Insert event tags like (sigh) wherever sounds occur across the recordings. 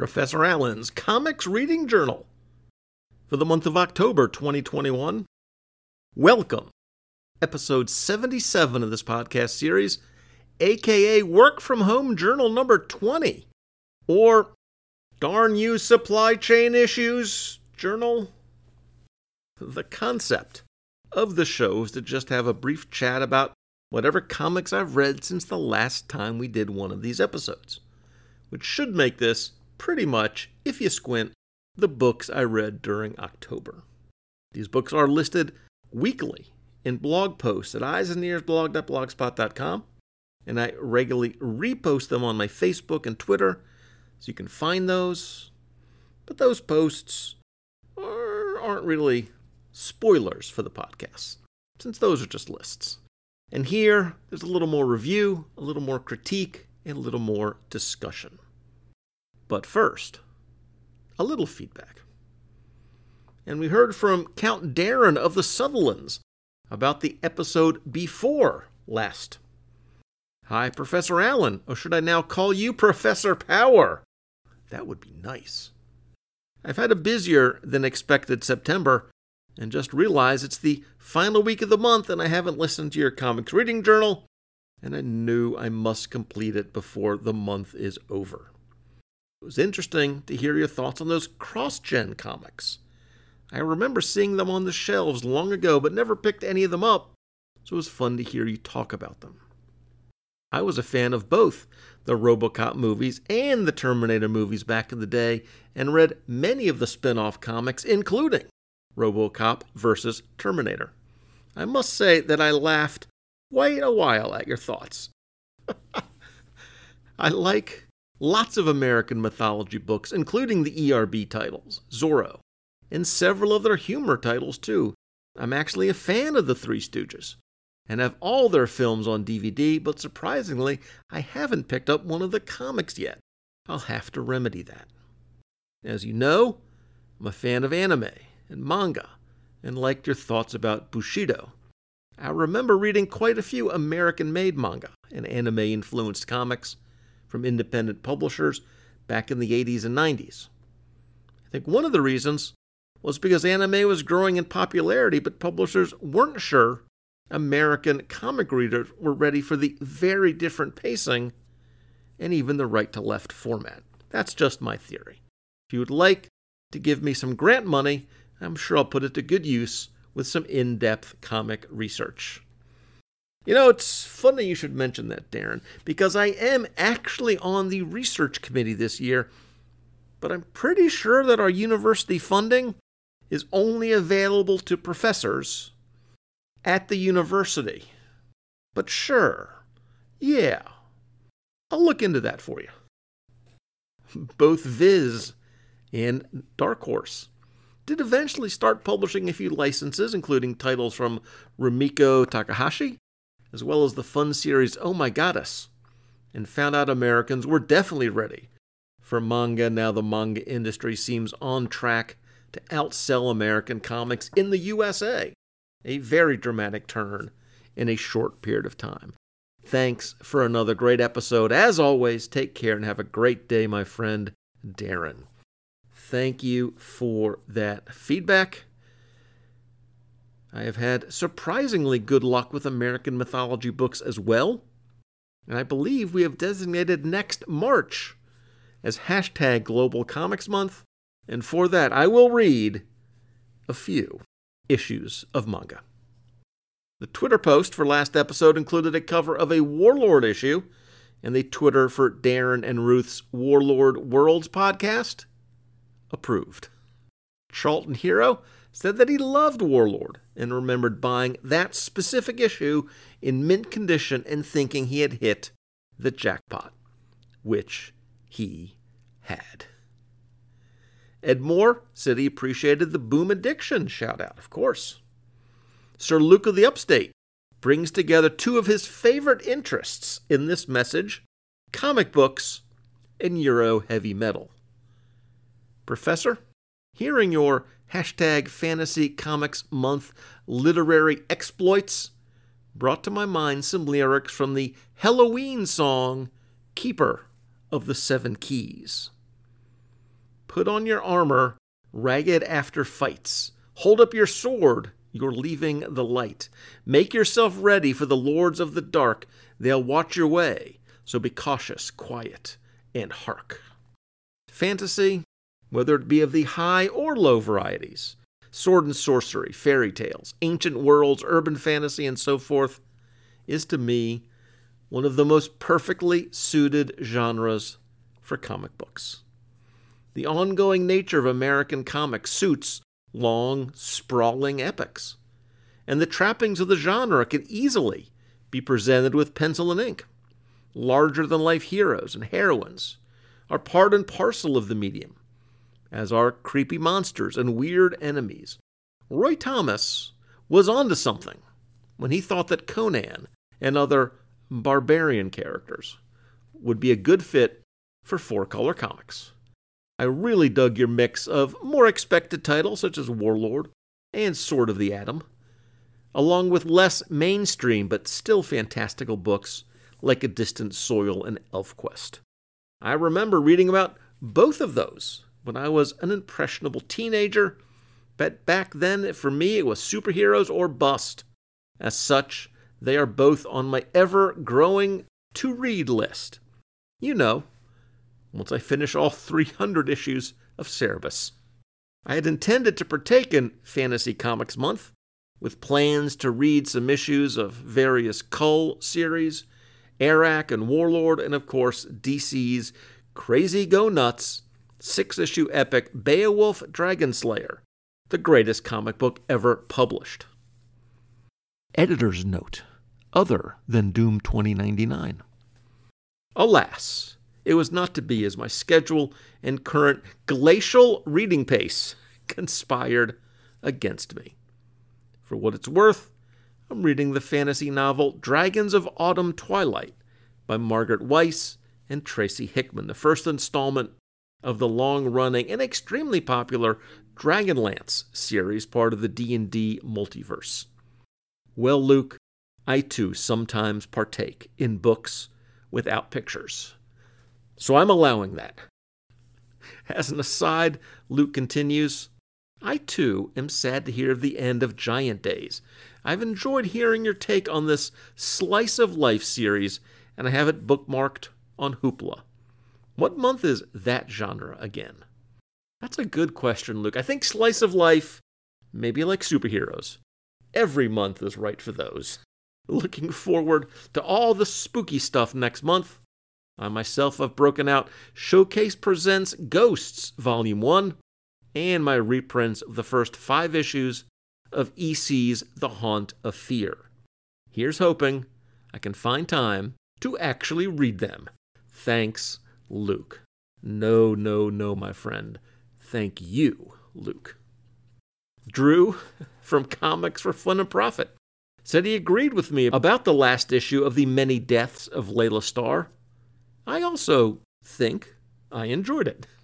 Professor Allen's Comics Reading Journal for the month of October 2021. Welcome, episode 77 of this podcast series, aka Work from Home Journal number 20, or Darn You Supply Chain Issues Journal. The concept of the show is to just have a brief chat about whatever comics I've read since the last time we did one of these episodes, which should make this pretty much, if you squint, the books I read during October. These books are listed weekly in blog posts at eyesandearsblog.blogspot.com, and I regularly repost them on my Facebook and Twitter, so you can find those. But those posts are, aren't really spoilers for the podcast, since those are just lists. And here, there's a little more review, a little more critique, and a little more discussion. But first, a little feedback. And we heard from Count Darren of the Sutherlands about the episode before last. Hi, Professor Allen, or should I now call you Professor Power? That would be nice. I've had a busier than expected September, and just realized it's the final week of the month and I haven't listened to your comics reading journal, and I knew I must complete it before the month is over. It was interesting to hear your thoughts on those cross gen comics. I remember seeing them on the shelves long ago, but never picked any of them up, so it was fun to hear you talk about them. I was a fan of both the Robocop movies and the Terminator movies back in the day, and read many of the spin off comics, including Robocop versus Terminator. I must say that I laughed quite a while at your thoughts. (laughs) I like lots of American mythology books, including the ERB titles, Zorro, and several of their humor titles too. I'm actually a fan of the Three Stooges and have all their films on DVD, but surprisingly, I haven't picked up one of the comics yet. I'll have to remedy that. As you know, I'm a fan of anime and manga and liked your thoughts about Bushido. I remember reading quite a few American made manga and anime influenced comics from independent publishers back in the 80s and 90s. I think one of the reasons was because anime was growing in popularity, but publishers weren't sure American comic readers were ready for the very different pacing and even the right to left format. That's just my theory. If you would like to give me some grant money, I'm sure I'll put it to good use with some in depth comic research. You know, it's funny you should mention that, Darren, because I am actually on the research committee this year, but I'm pretty sure that our university funding is only available to professors at the university. But sure, yeah, I'll look into that for you. Both Viz and Dark Horse did eventually start publishing a few licenses, including titles from Rumiko Takahashi, as well as the fun series Oh My Goddess, and found out Americans were definitely ready for manga now the manga industry seems on track to outsell American comics in the USA. A very dramatic turn in a short period of time. Thanks for another great episode. As always, take care and have a great day, my friend Darren thank you for that feedback. I have had surprisingly good luck with American mythology books as well, and I believe we have designated next March as hashtag Global Comics Month, and for that I will read a few issues of manga. The Twitter post for last episode included a cover of a Warlord issue, and the Twitter for Darren and Ruth's Warlord Worlds podcast approved. Charlton Hero said that he loved Warlord and remembered buying that specific issue in mint condition and thinking he had hit the jackpot, which he had. Ed Moore said he appreciated the Boom Addiction shout out, of course. Sir Luke of the Upstate brings together two of his favorite interests in this message comic books and Euro heavy metal. Professor, hearing your hashtag Fantasy Comics Month literary exploits brought to my mind some lyrics from the Helloween song Keeper of the Seven Keys. Put on your armor, ragged after fights. Hold up your sword, you're leaving the light. Make yourself ready for the lords of the dark. They'll watch your way, so be cautious, quiet, and hark. Fantasy, whether it be of the high or low varieties, sword and sorcery, fairy tales, ancient worlds, urban fantasy, and so forth, is to me one of the most perfectly suited genres for comic books. The ongoing nature of American comics suits long, sprawling epics, and the trappings of the genre can easily be presented with pencil and ink. Larger than life heroes and heroines are part and parcel of the medium, as are creepy monsters and weird enemies. Roy Thomas was onto something when he thought that Conan and other barbarian characters would be a good fit for four color comics. I really dug your mix of more expected titles such as Warlord and Sword of the Atom, along with less mainstream but still fantastical books like A Distant Soil and ElfQuest. I remember reading about both of those when I was an impressionable teenager, but back then for me it was superheroes or bust. As such, they are both on my ever growing to read list. You know, once I finish all 300 issues of Cerebus. I had intended to partake in Fantasy Comics Month, with plans to read some issues of various Kull series, Arak and Warlord, and of course DC's Crazy Go Nuts six issue epic Beowulf Dragonslayer, the greatest comic book ever published. Editor's note other than Doom 2099. Alas, it was not to be as my schedule and current glacial reading pace (laughs) conspired against me. For what it's worth, I'm reading the fantasy novel Dragons of Autumn Twilight by Margaret Weis and Tracy Hickman, the first installment of the long-running and extremely popular Dragonlance series, part of the D&D multiverse. Well, Luke, I too sometimes partake in books without pictures. So I'm allowing that. (laughs) As an aside, Luke continues I too am sad to hear of the end of Giant Days. I've enjoyed hearing your take on this slice of life series, and I have it bookmarked on Hoopla. What month is that genre again? That's a good question, Luke. I think slice of life, maybe like superheroes. Every month is right for those. (laughs) Looking forward to all the spooky stuff next month. I myself have broken out Showcase Presents Ghosts Volume 1 and my reprints of the first five issues of EC's The Haunt of Fear. Here's hoping I can find time to actually read them. Thanks, Luke. No, no, no, my friend. Thank you, Luke. Drew (laughs) from Comics for Fun and Profit said he agreed with me about the last issue of The Many Deaths of Laila Starr I also think I enjoyed it. (laughs)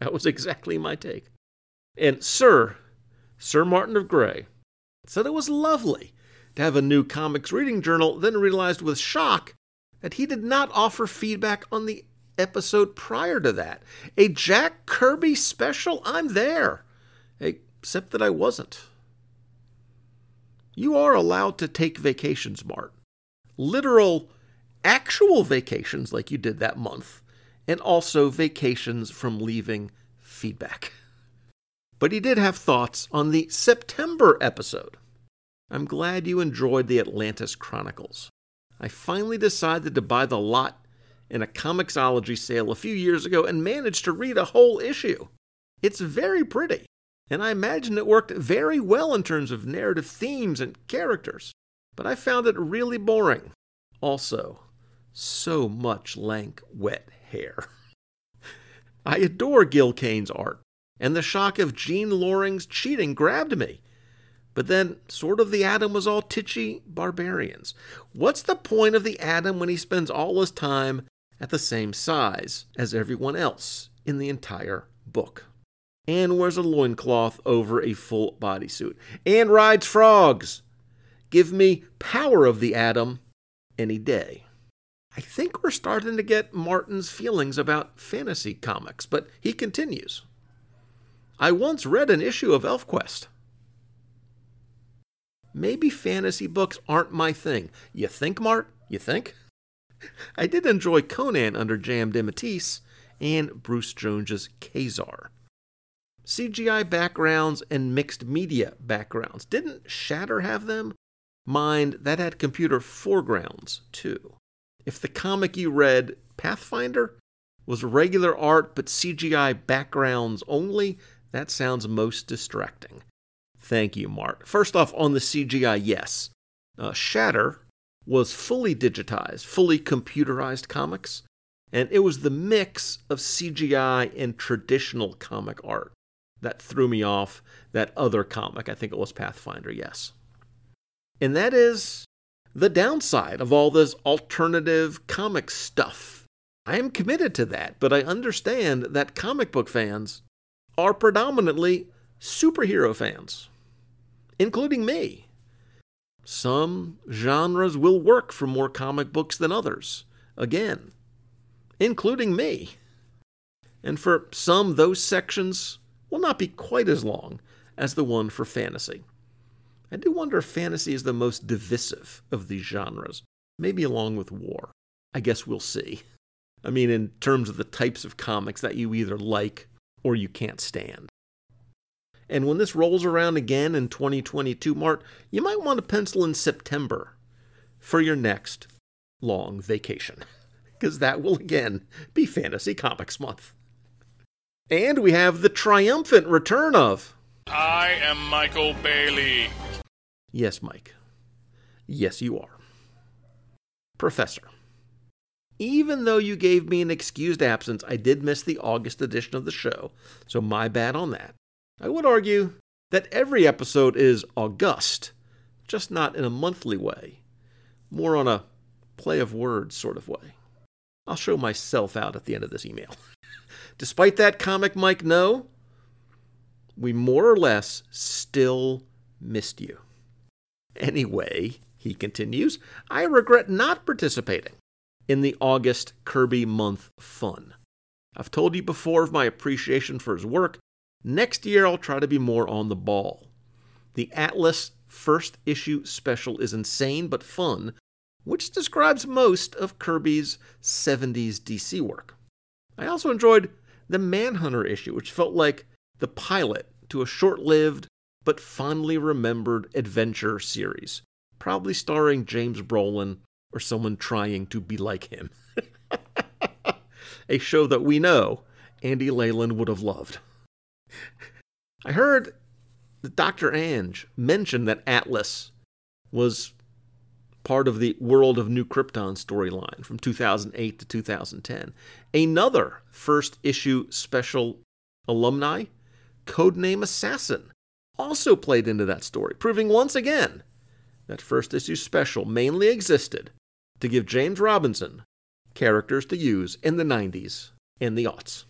That was exactly my take. And Sir, Sir Martin of Gray, said it was lovely to have a new comics reading journal, then realized with shock that he did not offer feedback on the episode prior to that. A Jack Kirby special? I'm there. Except that I wasn't. You are allowed to take vacations, Mart. Literal actual vacations like you did that month, and also vacations from leaving feedback. But he did have thoughts on the September episode. I'm glad you enjoyed the Atlantis Chronicles. I finally decided to buy the lot in a Comixology sale a few years ago and managed to read a whole issue. It's very pretty, and I imagine it worked very well in terms of narrative themes and characters, but I found it really boring. Also, so much lank, wet hair. (laughs) I adore Gil Kane's art, and the shock of Jean Loring's cheating grabbed me. But then, sort of the Atom was all titchy barbarians. What's the point of the Atom when he spends all his time at the same size as everyone else in the entire book? Anne wears a loincloth over a full bodysuit. And rides frogs. Give me power of the Atom any day. I think we're starting to get Martin's feelings about fantasy comics, but he continues. I once read an issue of ElfQuest. Maybe fantasy books aren't my thing. You think, Mart? You think? I did enjoy Conan under J.M. DeMatteis and Bruce Jones's Ka-Zar. CGI backgrounds and mixed media backgrounds. Didn't Shatter have them? Mind, that had computer foregrounds, too. If the comic you read, Pathfinder, was regular art but CGI backgrounds only, that sounds most distracting. Thank you, Mart. First off, on the CGI, yes. Uh, Shatter was fully digitized, fully computerized comics, and it was the mix of CGI and traditional comic art that threw me off that other comic. I think it was Pathfinder, yes. And that is the downside of all this alternative comic stuff. I am committed to that, but I understand that comic book fans are predominantly superhero fans, including me. Some genres will work for more comic books than others, again, including me. And for some, those sections will not be quite as long as the one for fantasy. I do wonder if fantasy is the most divisive of these genres, maybe along with war. I guess we'll see. I mean, in terms of the types of comics that you either like or you can't stand. And when this rolls around again in 2022, Mart, you might want to pencil in September for your next long vacation, (laughs) because that will again be Fantasy Comics Month. And we have the triumphant return of. I am Michael Bailey. Yes, Mike. Yes, you are. Professor. Even though you gave me an excused absence, I did miss the August edition of the show, so my bad on that. I would argue that every episode is august, just not in a monthly way, more on a play of words sort of way. I'll show myself out at the end of this email. (laughs) Despite that, Comic Mike, no, we more or less still missed you. Anyway, he continues, I regret not participating in the August Kirby Month Fun. I've told you before of my appreciation for his work. Next year, I'll try to be more on the ball. The Atlas first issue special is insane but fun, which describes most of Kirby's 70s DC work. I also enjoyed the Manhunter issue, which felt like the pilot to a short lived but fondly remembered adventure series, probably starring James Brolin or someone trying to be like him. (laughs) a show that we know Andy Leyland would have loved. I heard Dr. Ange mention that Atlas was part of the World of New Krypton storyline from 2008 to 2010. Another first issue special alumni, Codename Assassin, also played into that story, proving once again that first issue special mainly existed to give James Robinson characters to use in the 90s and the aughts.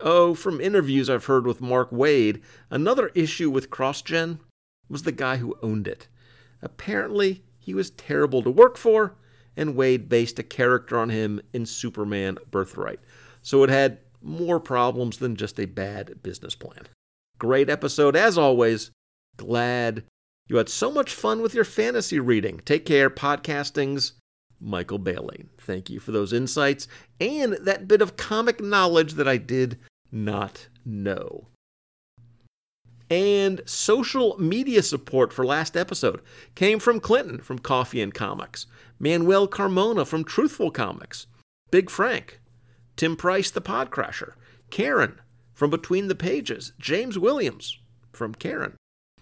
Oh, from interviews I've heard with Mark Waid, another issue with CrossGen was the guy who owned it. Apparently, he was terrible to work for, and Waid based a character on him in Superman Birthright. So it had more problems than just a bad business plan. Great episode as always. Glad you had so much fun with your fantasy reading. Take care, podcastings. Michael Bailey. Thank you for those insights and that bit of comic knowledge that I did not know and social media support for last episode came from Clinton from Coffee and Comics, Manuel Carmona from Truthful Comics, Big Frank, Tim Price the Podcrasher, Karen from Between the Pages, James Williams from Karen,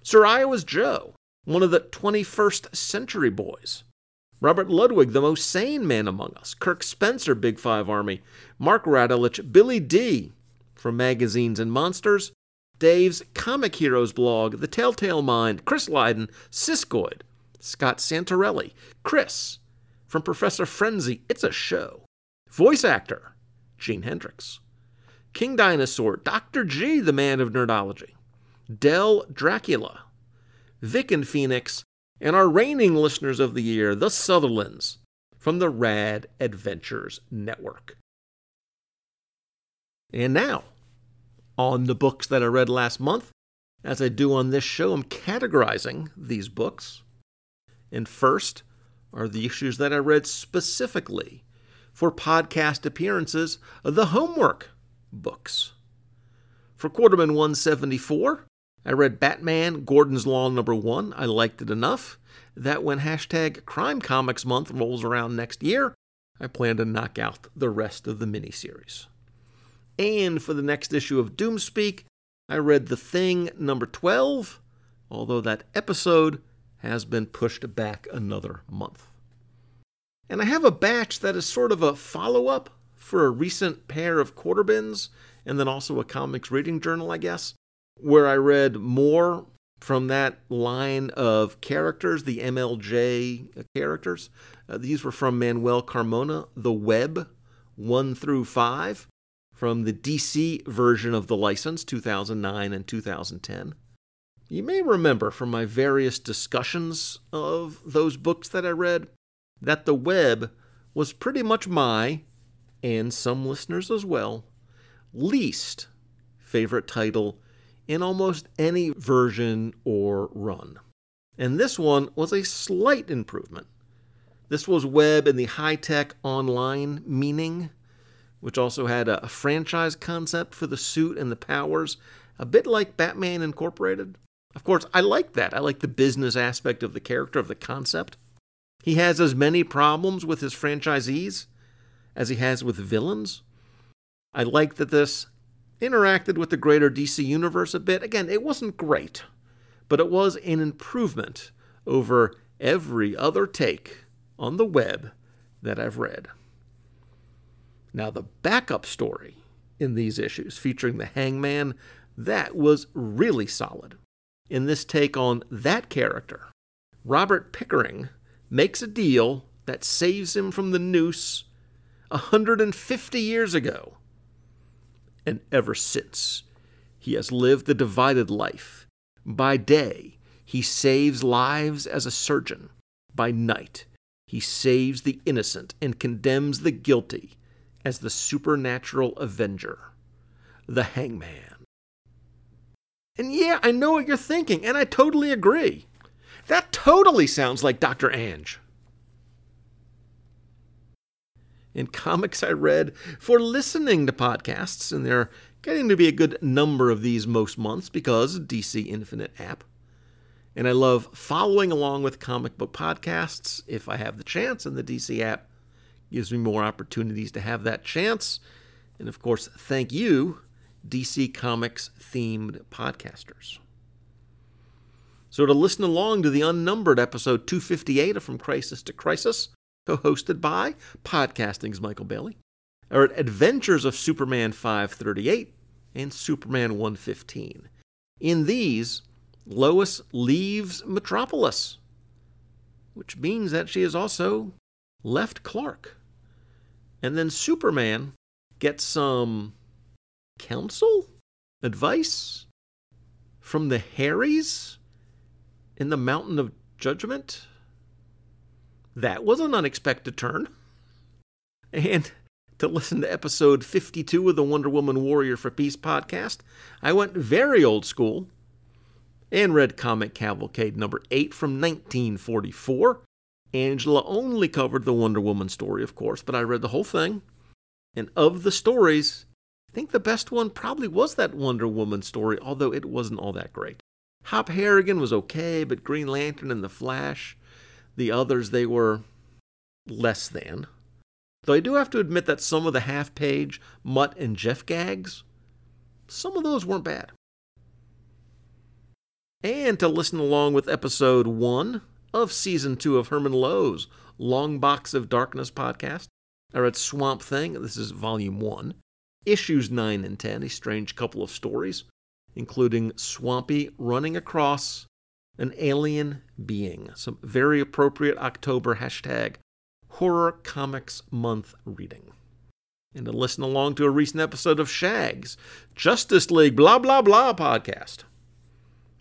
Sir Iowa's Joe, one of the 21st Century Boys, Robert Ludwig, the most sane man among us, Kirk Spencer, Big Five Army, Mark Radulich, Billy D. from Magazines and Monsters, Dave's Comic Heroes blog, The Telltale Mind, Chris Lydon, Siskoid, Scott Santorelli, Chris from Professor Frenzy, It's a Show, voice actor, Gene Hendricks, King Dinosaur, Dr. G, the man of nerdology, Dell Dracula, Vic and Phoenix, and our reigning listeners of the year, the Sutherlands, from the Rad Adventures Network. And now, On the books that I read last month, as I do on this show, I'm categorizing these books. And first are the issues that I read specifically for podcast appearances the homework books. For Quarter Bin 174, I read Batman Gordon's Law number one. I liked it enough that when hashtag Crime Comics Month rolls around next year, I plan to knock out the rest of the miniseries. And for the next issue of Doomspeak, I read The Thing number 12, although that episode has been pushed back another month. And I have a batch that is sort of a follow up for a recent pair of quarter bins, and then also a comics reading journal, I guess, where I read more from that line of characters, the MLJ characters. Uh, these were from Manuel Carmona, The Web 1 through 5, from the DC version of the license, 2009 and 2010. You may remember from my various discussions of those books that I read that The Web was pretty much my, and some listeners as well, least favorite title in almost any version or run. And this one was a slight improvement. This was web in the high tech online meaning, which also had a, franchise concept for the suit and the powers, a bit like Batman Incorporated. Of course, I like that. I like the business aspect of the character, of the concept. He has as many problems with his franchisees as he has with villains. I like that this interacted with the greater DC universe a bit. Again, it wasn't great, but it was an improvement over every other take on the web that I've read. Now, the backup story in these issues featuring the hangman, that was really solid. In this take on that character, Robert Pickering makes a deal that saves him from the noose 150 years ago and ever since. He has lived a divided life. By day, he saves lives as a surgeon. By night, he saves the innocent and condemns the guilty as the supernatural avenger, the hangman. And yeah, I know what you're thinking, and I totally agree. That totally sounds like Dr. Ange in comics I read for listening to podcasts, and there are getting to be a good number of these most months because DC Infinite app. And I love following along with comic book podcasts if I have the chance, and the DC app gives me more opportunities to have that chance. And of course, thank you, DC Comics themed podcasters. So, to listen along to the unnumbered episode 258 of From Crisis to Crisis, co-hosted by Podcasting's Michael Bailey, are at Adventures of Superman 538 and Superman 115. In these, Lois leaves Metropolis, which means that she has also left Clark. And then Superman gets some counsel, advice from the Hairies in the Mountain of Judgment. That was an unexpected turn. And to listen to episode 52 of the Wonder Woman Warrior for Peace podcast, I went very old school and read Comic Cavalcade number 8 from 1944. Angela only covered the Wonder Woman story, of course, but I read the whole thing. And of the stories, I think the best one probably was that Wonder Woman story, although it wasn't all that great. Hop Harrigan was okay, but Green Lantern and The Flash the others, they were less than. Though I do have to admit that some of the half page Mutt and Jeff gags, some of those weren't bad. And to listen along with episode one of season two of Herman Lowe's Long Box of Darkness podcast, I read Swamp Thing. This is volume one, issues nine and ten, a strange couple of stories, including Swampy running across an alien being. Some very appropriate October hashtag Horror Comics Month reading. And to listen along to a recent episode of Shag's Justice League blah blah blah podcast.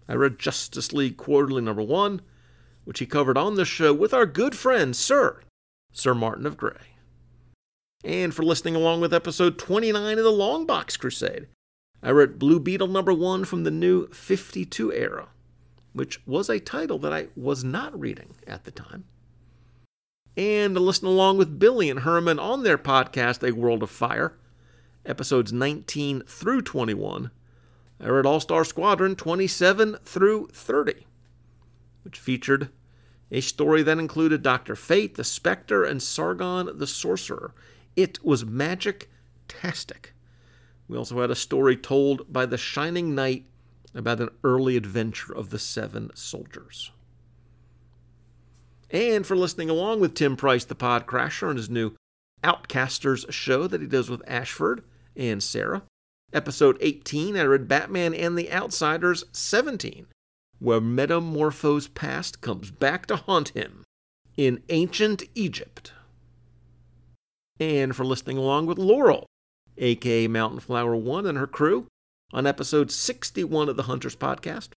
I read Justice League Quarterly number one, which he covered on the show with our good friend Sir, Sir Martin of Gray. And for listening along with episode 29 of the Long Box Crusade, I read Blue Beetle number one from the new 52 era, which was a title that I was not reading at the time. And to listen along with Billy and Herman on their podcast, A World of Fire, episodes 19 through 21. I read All Star Squadron 27 through 30, which featured a story that included Dr. Fate, the Spectre, and Sargon the Sorcerer. It was magic-tastic. We also had a story told by the Shining Knight about an early adventure of the Seven Soldiers. And for listening along with Tim Price, the Pod Crasher, on his new Outcasters show that he does with Ashford and Sarah. Episode 18, I read Batman and the Outsiders 17, where Metamorpho's past comes back to haunt him in ancient Egypt. And for listening along with Laurel, aka Mountain Flower One and her crew, on episode 61 of the Hunters podcast.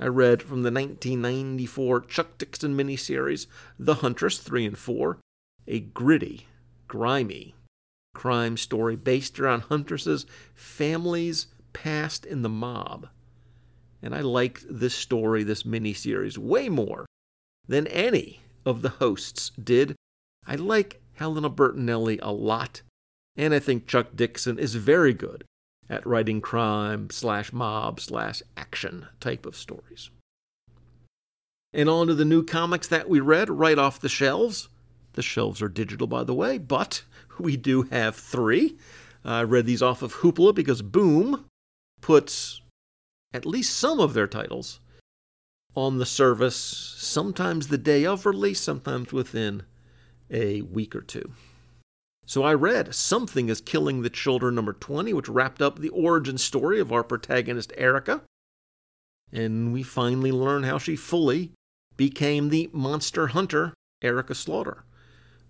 I read from the 1994 Chuck Dixon miniseries The Huntress 3 and 4, a gritty, grimy crime story based around Huntress's family's past in the mob. And I liked this story, this miniseries, way more than any of the hosts did. I like Helena Bertinelli a lot and I think Chuck Dixon is very good at writing crime slash mob slash action type of stories. And on to the new comics that we read right off the shelves. The shelves are digital, by the way, but (laughs) we do have three. I read these off of Hoopla because Boom puts at least some of their titles on the service, sometimes the day of release, sometimes within a week or two. So I read Something is Killing the Children number 20, which wrapped up the origin story of our protagonist Erica. And we finally learn how she fully became the monster hunter Erica Slaughter.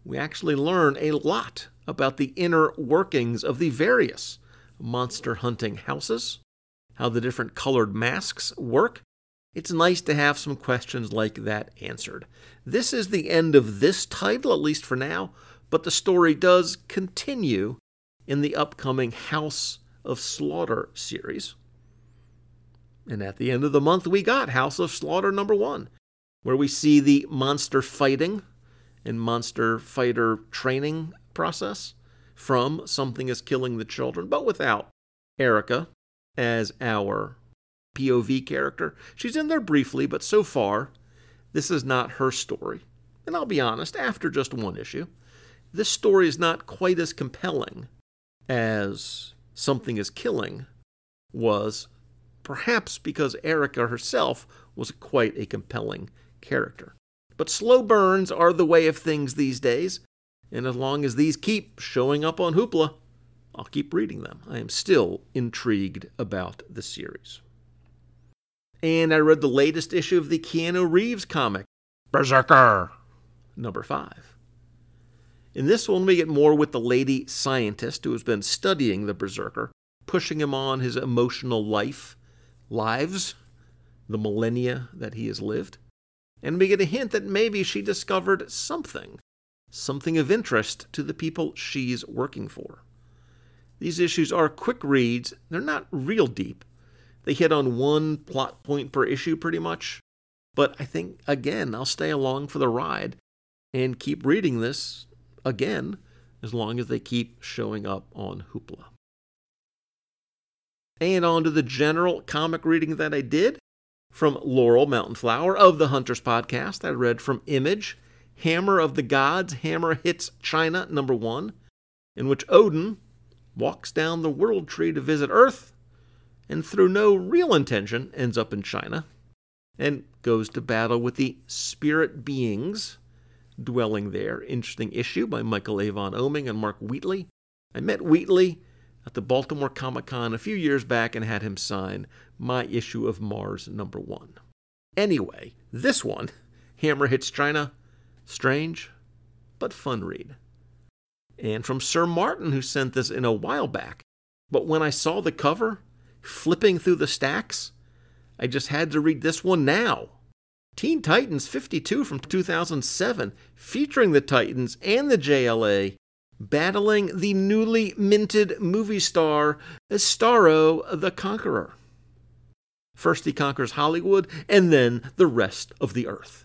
We actually learn a lot about the inner workings of the various monster hunting houses, how the different colored masks work. It's nice to have some questions like that answered. This is the end of this title, at least for now but the story does continue in the upcoming House of Slaughter series. And at the end of the month, we got House of Slaughter number one, where we see the monster fighting and monster fighter training process from Something is Killing the Children, but without Erica as our POV character. She's in there briefly, but so far, this is not her story. And I'll be honest, after just one issue, this story is not quite as compelling as Something is Killing was, perhaps because Erica herself was quite a compelling character. But slow burns are the way of things these days, and as long as these keep showing up on Hoopla, I'll keep reading them. I am still intrigued about the series. And I read the latest issue of the Keanu Reeves comic, Berserker, number five. In this one, we get more with the lady scientist who has been studying the Berserker, pushing him on his emotional life, lives, the millennia that he has lived. And we get a hint that maybe she discovered something, something of interest to the people she's working for. These issues are quick reads, they're not real deep. They hit on one plot point per issue pretty much. But I think, again, I'll stay along for the ride and keep reading this again, as long as they keep showing up on Hoopla. And on to the general comic reading that I did from Laurel Mountain Flower of the Hunters podcast. I read from Image, Hammer of the Gods, Hammer Hits China, number one, in which Odin walks down the world tree to visit Earth, and through no real intention ends up in China, and goes to battle with the spirit beings dwelling there. Interesting issue by Michael Avon Oeming and Mark Wheatley. I met Wheatley at the Baltimore Comic Con a few years back and had him sign my issue of Mars number one. Anyway, this one, Hammer Hits China, strange but fun read. And from Sir Martin, who sent this in a while back. But when I saw the cover, flipping through the stacks, I just had to read this one now. Teen Titans 52 from 2007, featuring the Titans and the JLA, battling the newly minted movie star Starro the Conqueror. First, he conquers Hollywood and then the rest of the earth.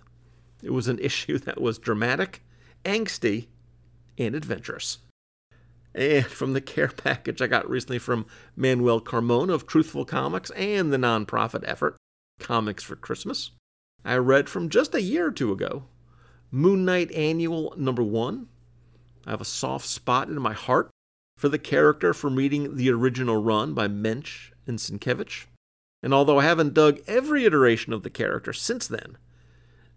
It was an (laughs) issue that was dramatic, angsty, and adventurous. And from the care package I got recently from Manuel Carmona of Truthful Comics and the nonprofit effort Comics for Christmas, I read from just a year or two ago Moon Knight Annual number one. I have a soft spot in my heart for the character from reading the original run by Moench and Sienkiewicz. And although I haven't dug every iteration of the character since then,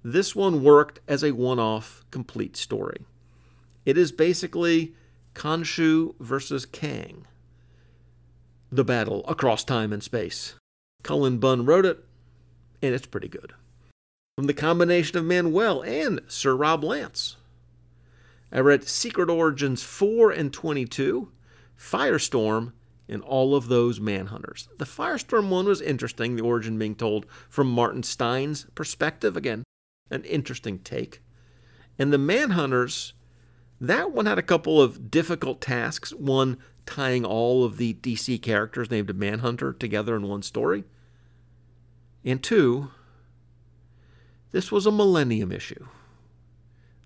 this one worked as a one off complete story. It is basically Khonshu versus Kang, the battle across time and space. Cullen Bunn wrote it, and it's pretty good. From the combination of Manuel and Sir Rob Lance. I read Secret Origins 4 and 22, Firestorm, and all of those Manhunters. The Firestorm one was interesting, the origin being told from Martin Stein's perspective. Again, an interesting take. And the Manhunters, that one had a couple of difficult tasks. One, tying all of the DC characters named Manhunter together in one story. And two, this was a millennium issue.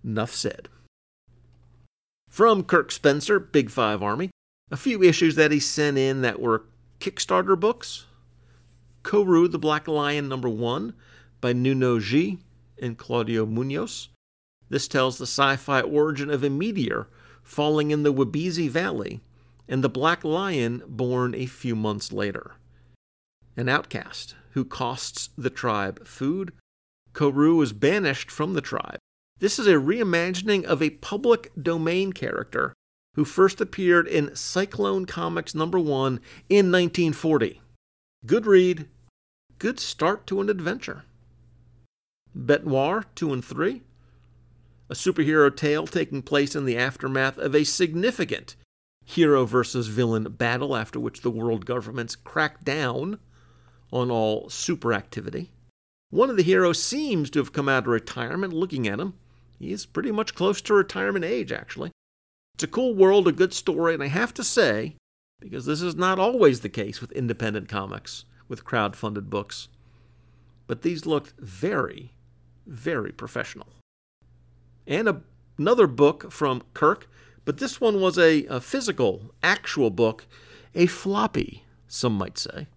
Enough said. From Kirk Spencer, Big Five Army, a few issues that he sent in that were Kickstarter books. Koru the Black Lion number one by Nuno G and Claudio Munoz. This tells the sci fi origin of a meteor falling in the Wabezi Valley and the Black Lion born a few months later. An outcast who costs the tribe food, Koru is banished from the tribe. This is a reimagining of a public domain character who first appeared in Cyclone Comics number 1 in 1940. Good read, good start to an adventure. Bete Noir 2 and 3, a superhero tale taking place in the aftermath of a significant hero versus villain battle after which the world governments crack down on all super activity. One of the heroes seems to have come out of retirement looking at him. He is pretty much close to retirement age, actually. It's a cool world, a good story, and I have to say, because this is not always the case with independent comics, with crowd funded books, but these looked very, very professional. And a, another book from Kirk, but this one was a, a physical, actual book, a floppy, some might say.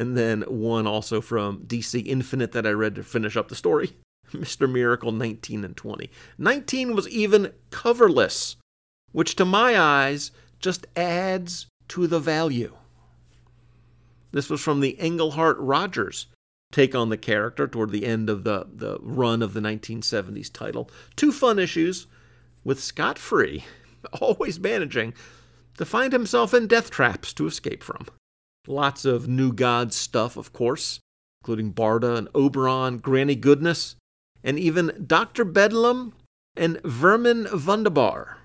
And then one also from DC Infinite that I read to finish up the story (laughs) Mr. Miracle 19 and 20. 19 was even coverless, which to my eyes just adds to the value. This was from the Englehart Rogers take on the character toward the end of the, the run of the 1970s title. Two fun issues with Scott Free (laughs) always managing to find himself in death traps to escape from. Lots of New Gods stuff, of course, including Barda and Oberon, Granny Goodness, and even Dr. Bedlam and Vermin Wunderbar.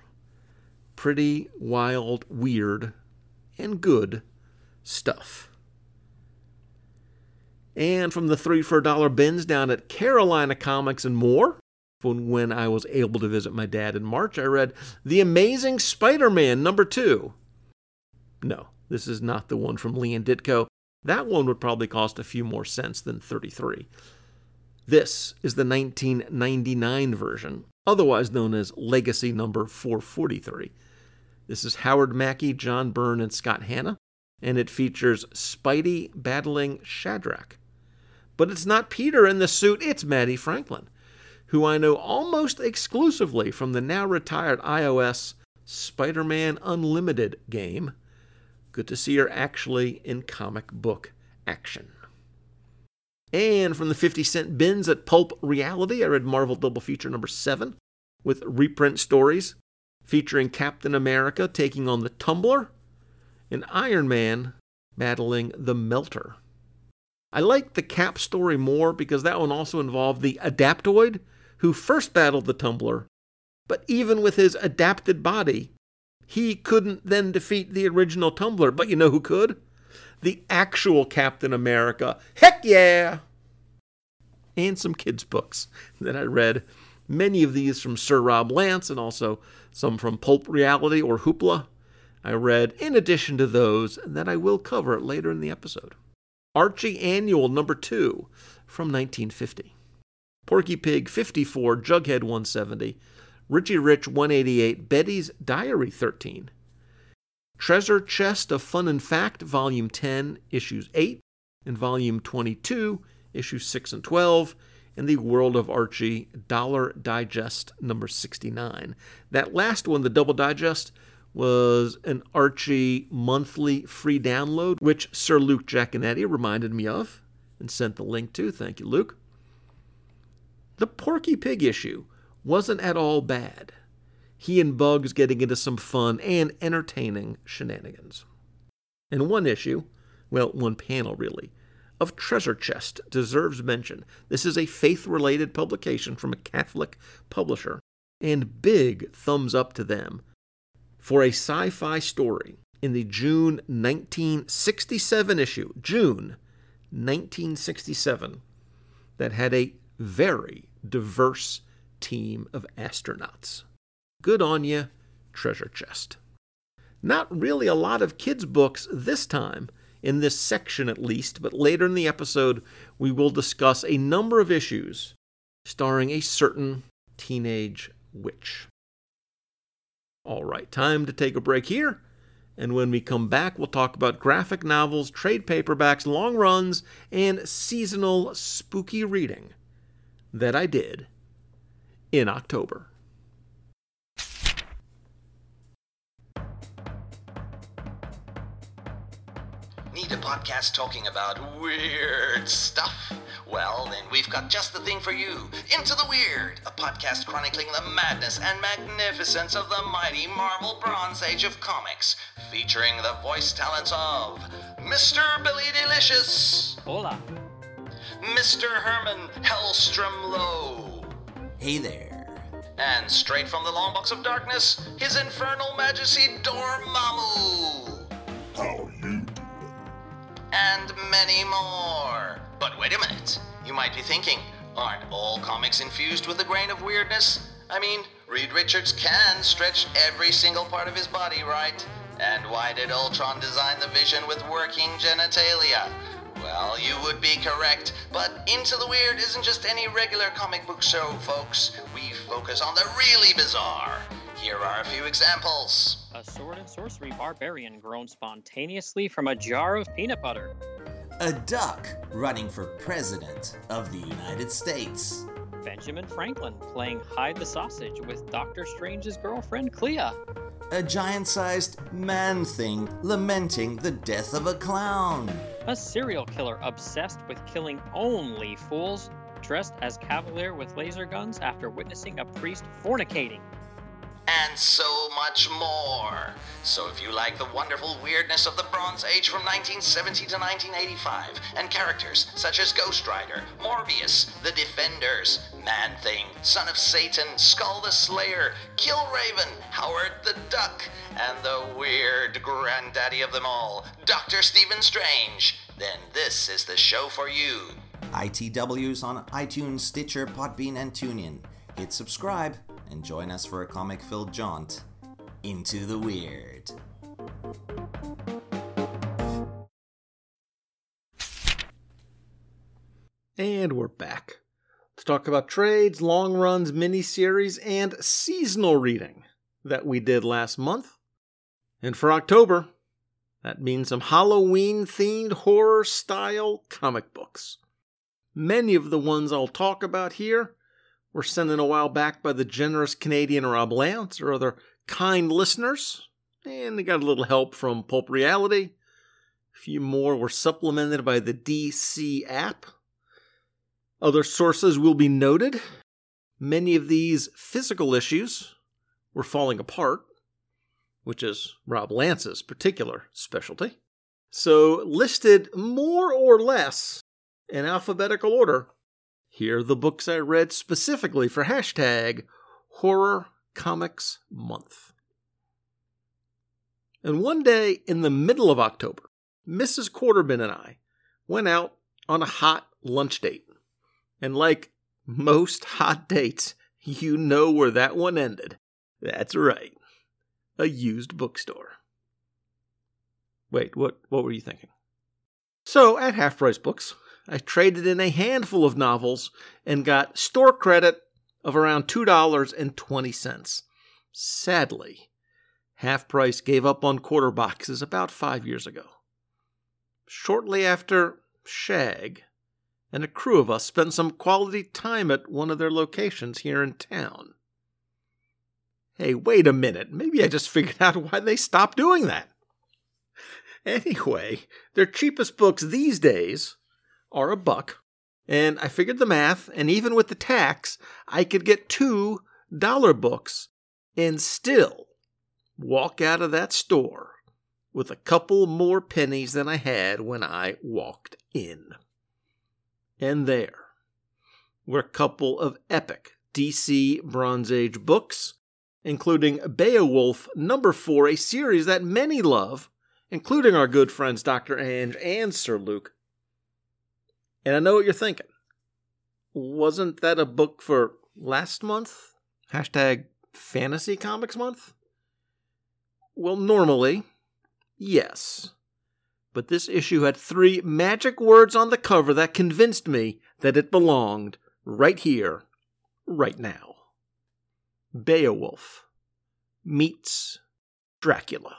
Pretty wild, weird, and good stuff. And from the three for a dollar bins down at Carolina Comics and more, when, when I was able to visit my dad in March, I read The Amazing Spider Man number two. No, this is not the one from Lee and Ditko. That one would probably cost a few more cents than 33. This is the 1999 version, otherwise known as Legacy number 443. This is Howard Mackie, John Byrne, and Scott Hanna, and it features Spidey battling Shadrac. But it's not Peter in the suit, it's Mattie Franklin, who I know almost exclusively from the now retired iOS Spider Man Unlimited game. Good to see her actually in comic book action. And from the 50 cent bins at Pulp Reality, I read Marvel Double Feature number 7 with reprint stories featuring Captain America taking on the Tumbler and Iron Man battling the Melter. I liked the Cap story more because that one also involved the Adaptoid, who first battled the Tumbler, but even with his adapted body, he couldn't then defeat the original Tumbler. But you know who could? The actual Captain America. Heck yeah! And some kids' books that I read. Many of these from Sir Rob Lance and also some from Pulp Reality or Hoopla. I read in addition to those that I will cover later in the episode. Archie Annual number 2 from 1950. Porky Pig 54, Jughead 170, Richie Rich 188, Betty's Diary 13, Treasure Chest of Fun and Fact, Volume 10, Issues 8, and Volume 22, Issues 6 and 12, and the World of Archie Double Digest number 69. That last one, the Double Digest, was an Archie monthly free download, which Sir Luke Giaconetti reminded me of and sent the link to. Thank you, Luke. The Porky Pig issue wasn't at all bad. He and Bugs getting into some fun and entertaining shenanigans. And one issue, well, one panel really, of Treasure Chest deserves mention. This is a faith related publication from a Catholic publisher, and big thumbs up to them for a sci fi story in the June 1967 issue, June 1967, that had a very diverse team of astronauts. Good on you, Treasure Chest. Not really a lot of kids' books this time, in this section at least, but later in the episode, we will discuss a number of issues starring a certain teenage witch. All right, time to take a break here. And when we come back, we'll talk about graphic novels, trade paperbacks, long runs, and seasonal spooky reading that I did in October. Need a podcast talking about weird stuff? Well, then we've got just the thing for you. Into the Weird, a podcast chronicling the madness and magnificence of the mighty Marvel Bronze Age of comics, featuring the voice talents of Mr. Billy Delicious, Hola. Mr. Herman Hellstrom Lowe, Hey there. and straight from the long box of darkness, His Infernal Majesty Dormammu. How you doing? and many more. But wait a minute. You might be thinking, aren't all comics infused with a grain of weirdness? I mean, Reed Richards can stretch every single part of his body, right? And why did Ultron design the vision with working genitalia? Well, you would be correct, but Into the Weird isn't just any regular comic book show, folks. We focus on the really bizarre. Here are a few examples. A sword and sorcery barbarian grown spontaneously from a jar of peanut butter. A duck running for president of the United States. Benjamin Franklin playing hide the sausage with Doctor Strange's girlfriend Clea. A giant sized man thing lamenting the death of a clown. A serial killer obsessed with killing only fools, dressed as cavalier with laser guns after witnessing a priest fornicating. And so much more. So if you like the wonderful weirdness of the Bronze Age from 1970 to 1985, and characters such as Ghost Rider, Morbius, The Defenders, Man Thing, Son of Satan, Skull the Slayer, Killraven, Howard the Duck, and the weird granddaddy of them all, Dr. Stephen Strange, then this is the show for you. ITWs on iTunes, Stitcher, Podbean, and TuneIn. Hit subscribe and join us for a comic filled jaunt into the weird. And we're back to talk about trades, long runs, miniseries, and seasonal reading that we did last month. And for October, that means some Halloween themed horror style comic books. Many of the ones I'll talk about here were sent in a while back by the generous Canadian Rob Lance or other kind listeners, and they got a little help from Pulp Reality. A few more were supplemented by the DC app. Other sources will be noted. Many of these physical issues were falling apart, which is Rob Lance's particular specialty. So, listed more or less in alphabetical order, here are the books I read specifically for hashtag Horror Comics Month. And one day in the middle of October, Mrs. Quarterbin and I went out on a hot lunch date. And like most hot dates, you know where that one ended. That's right. A used bookstore. Wait, what what were you thinking? So, at Half Price Books, I traded in a handful of novels and got store credit of around $2.20. Sadly, Half Price gave up on quarter boxes about five years ago. Shortly after, Shag and a crew of us spent some quality time at one of their locations here in town. Hey, wait a minute. Maybe I just figured out why they stopped doing that. Anyway, their cheapest books these days are a buck, and I figured the math, and even with the tax, I could get two dollar books and still walk out of that store with a couple more pennies than I had when I walked in. And there were a couple of epic DC Bronze Age books, including Beowulf number 4, a series that many love, including our good friends Dr. Ange and Sir Luke. And I know what you're thinking. Wasn't that a book for last month? Hashtag Fantasy Comics Month? Well, normally, yes. But this issue had three magic words on the cover that convinced me that it belonged right here, right now. Beowulf meets Dracula.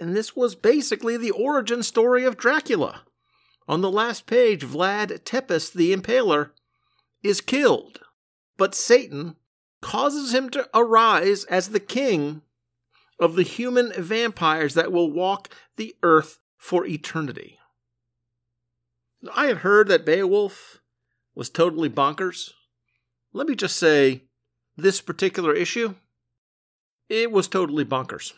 And this was basically the origin story of Dracula. On the last page, Vlad Tepes the Impaler is killed, but Satan causes him to arise as the king of the human vampires that will walk the earth for eternity. I had heard that Beowulf was totally bonkers. Let me just say, this particular issue, it was totally bonkers.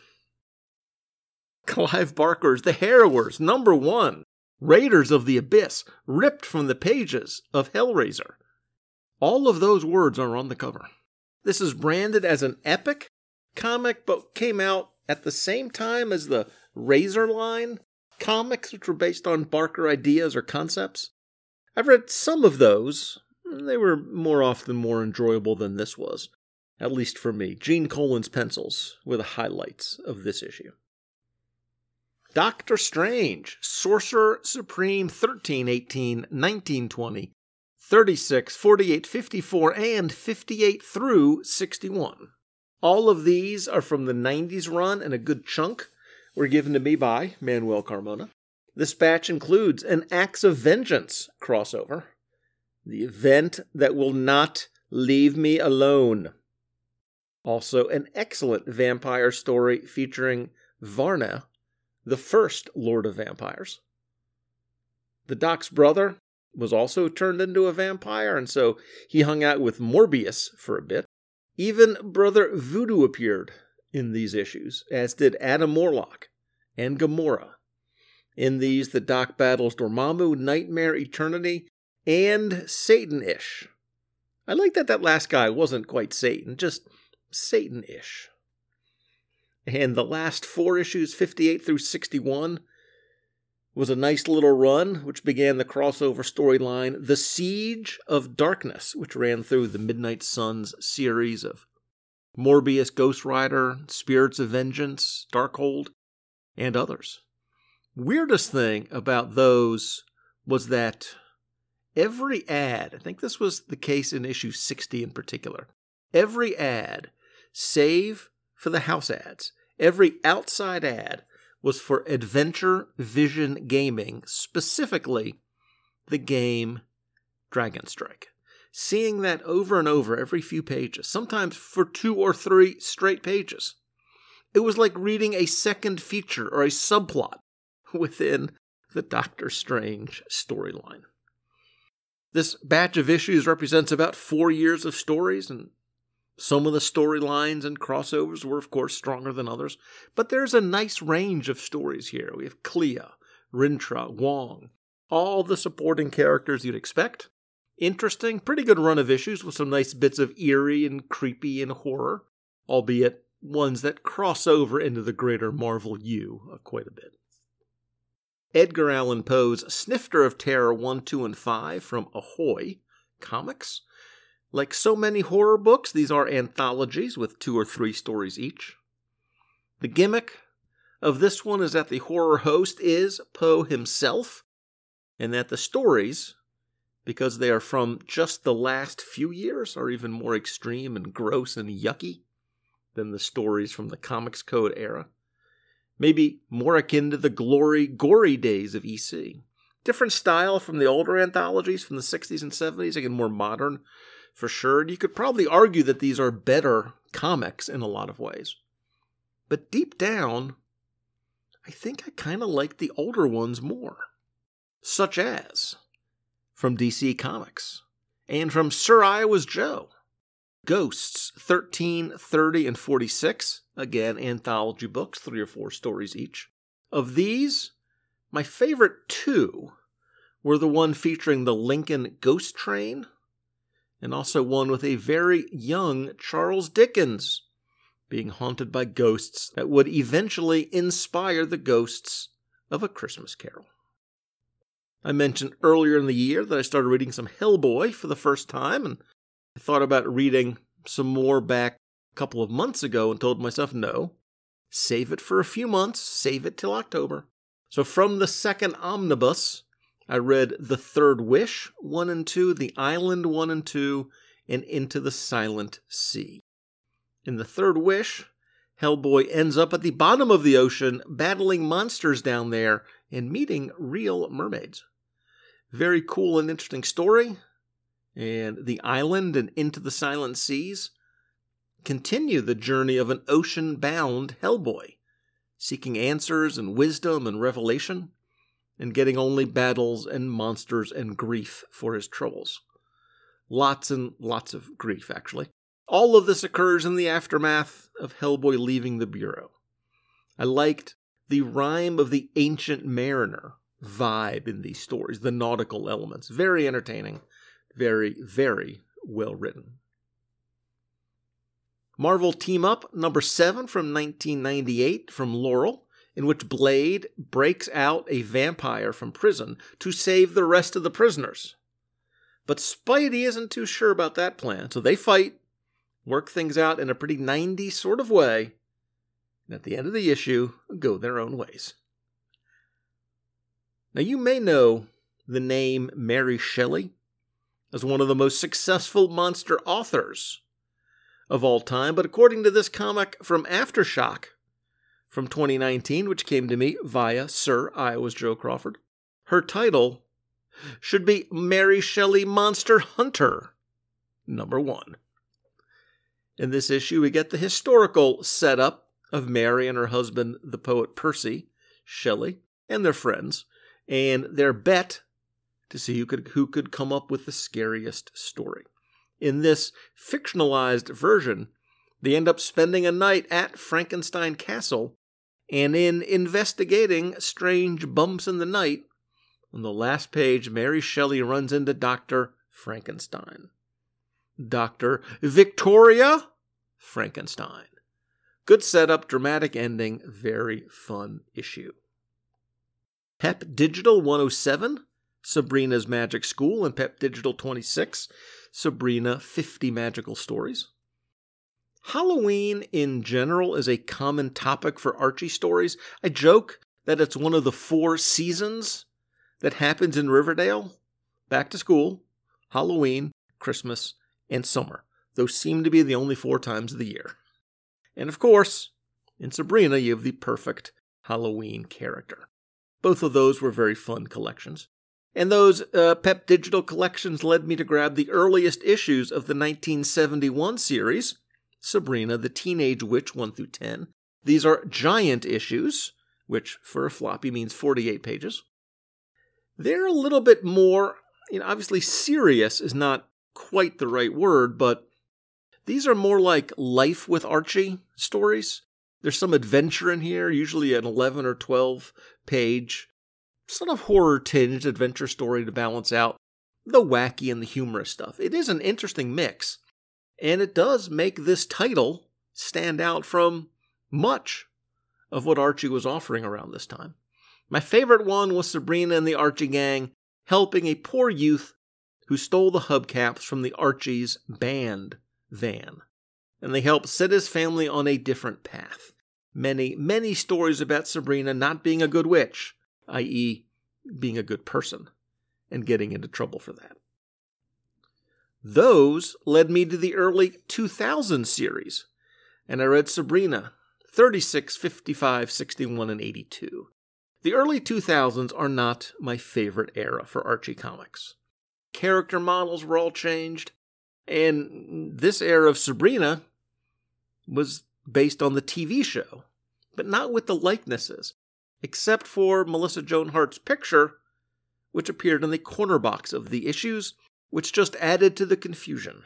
(laughs) Clive Barker's The Harrowers, number one, Raiders of the Abyss, ripped from the pages of Hellraiser. All of those words are on the cover. This is branded as an epic comic, but came out at the same time as the Razorline comics, which were based on Barker ideas or concepts. I've read some of those. They were more often more enjoyable than this was, at least for me. Gene Colan's pencils were the highlights of this issue. Doctor Strange, Sorcerer Supreme 13, 18, 19, 20, 36, 48, 54, and 58 through 61. All of these are from the 90s run, and a good chunk were given to me by Manuel Carmona. This batch includes an Acts of Vengeance crossover, the event that will not leave me alone. Also, an excellent vampire story featuring Varnae the first Lord of Vampires. The Doc's brother was also turned into a vampire, and so he hung out with Morbius for a bit. Even Brother Voodoo appeared in these issues, as did Adam Warlock and Gamora. In these, the Doc battles Dormammu, Nightmare, Eternity, and Satan ish. I like that that last guy wasn't quite Satan, just Satan ish. And the last four issues, 58 through 61, was a nice little run, which began the crossover storyline, The Siege of Darkness, which ran through the Midnight Suns series of Morbius, Ghost Rider, Spirits of Vengeance, Darkhold, and others. Weirdest thing about those was that every ad, I think this was the case in issue 60 in particular, every ad, save for the house ads, Every outside ad was for Adventure Vision Gaming, specifically the game Dragon Strike. Seeing that over and over every few pages, sometimes for two or three straight pages, it was like reading a second feature or a subplot (laughs) within the Doctor Strange storyline. This batch of issues represents about four years of stories and some of the storylines and crossovers were, of course, stronger than others, but there's a nice range of stories here. We have Clea, Rintrah, Wong, all the supporting characters you'd expect. Interesting, pretty good run of issues with some nice bits of eerie and creepy and horror, albeit ones that cross over into the greater Marvel U uh, quite a bit. Edgar Allan Poe's Snifter of Terror 1, 2, and 5 from Ahoy Comics Like so many horror books, these are anthologies with two or three stories each. The gimmick of this one is that the horror host is Poe himself, and that the stories, because they are from just the last few years, are even more extreme and gross and yucky than the stories from the Comics Code era. Maybe more akin to the glory, gory days of EC. Different style from the older anthologies from the 60s and 70s, again, more modern for sure. You could probably argue that these are better comics in a lot of ways. But deep down, I think I kind of like the older ones more. Such as from DC Comics and from Sir Iowa's Joe. Ghosts 13, 30, and 46. Again, anthology books, three or four stories each. Of these, my favorite two were the one featuring the Lincoln Ghost Train, and also one with a very young Charles Dickens being haunted by ghosts that would eventually inspire the ghosts of A Christmas Carol. I mentioned earlier in the year that I started reading some Hellboy for the first time, and I thought about reading some more back a couple of months ago and told myself, no, save it for a few months, save it till October. So from the second omnibus, I read The Third Wish 1 and 2, The Island 1 and 2, and Into the Silent Sea. In The Third Wish, Hellboy ends up at the bottom of the ocean battling monsters down there and meeting real mermaids. Very cool and interesting story and the island and into the silent seas continue the journey of an ocean bound Hellboy, seeking answers and wisdom and revelation, and getting only battles and monsters and grief for his troubles. Lots and lots of grief, actually. All of this occurs in the aftermath of Hellboy leaving the Bureau. I liked the rhyme of the ancient mariner vibe in these stories, the nautical elements. Very entertaining very, very well written. Marvel Team Up number 7 from 1998 from Laurel, in which Blade breaks out a vampire from prison to save the rest of the prisoners. But Spidey isn't too sure about that plan, so they fight, work things out in a pretty 90s sort of way, and at the end of the issue, go their own ways. Now, you may know the name Mary Shelley as one of the most successful monster authors of all time. But according to this comic from Aftershock from 2019, which came to me via Sir Iowa's Joe Crawford, her title should be Mary Shelley Monster Hunter, number one. In this issue, we get the historical setup of Mary and her husband, the poet Percy Shelley, and their friends, and their bet to see who could who could come up with the scariest story. In this fictionalized version, they end up spending a night at Frankenstein Castle, and in investigating strange bumps in the night, on the last page, Mary Shelley runs into Dr. Frankenstein. Dr. Victoria Frankenstein. Good setup, dramatic ending, very fun issue. Pep Digital 107 Sabrina's Magic School and Pep Digital 26, Sabrina 50 Magical Stories. Halloween in general is a common topic for Archie stories. I joke that it's one of the four seasons that happens in Riverdale back to school, Halloween, Christmas, and summer. Those seem to be the only four times of the year. And of course, in Sabrina, you have the perfect Halloween character. Both of those were very fun collections. And those uh, PEP digital collections led me to grab the earliest issues of the 1971 series, Sabrina the Teenage Witch 1 through 10. These are giant issues, which for a floppy means 48 pages. They're a little bit more, you know, obviously serious is not quite the right word, but these are more like life with Archie stories. There's some adventure in here, usually an 11 or 12 page sort of horror tinged adventure story to balance out the wacky and the humorous stuff. It is an interesting mix, and it does make this title stand out from much of what Archie was offering around this time. My favorite one was Sabrina and the Archie gang helping a poor youth who stole the hubcaps from the Archie's band van. And they helped set his family on a different path. Many, many stories about Sabrina not being a good witch, i.e., being a good person, and getting into trouble for that. Those led me to the early 2000 series, and I read Sabrina 36, 55, 61, and 82. The early 2000s are not my favorite era for Archie comics. Character models were all changed, and this era of Sabrina was based on the TV show, but not with the likenesses, except for Melissa Joan Hart's picture, which appeared in the corner box of the issues, which just added to the confusion.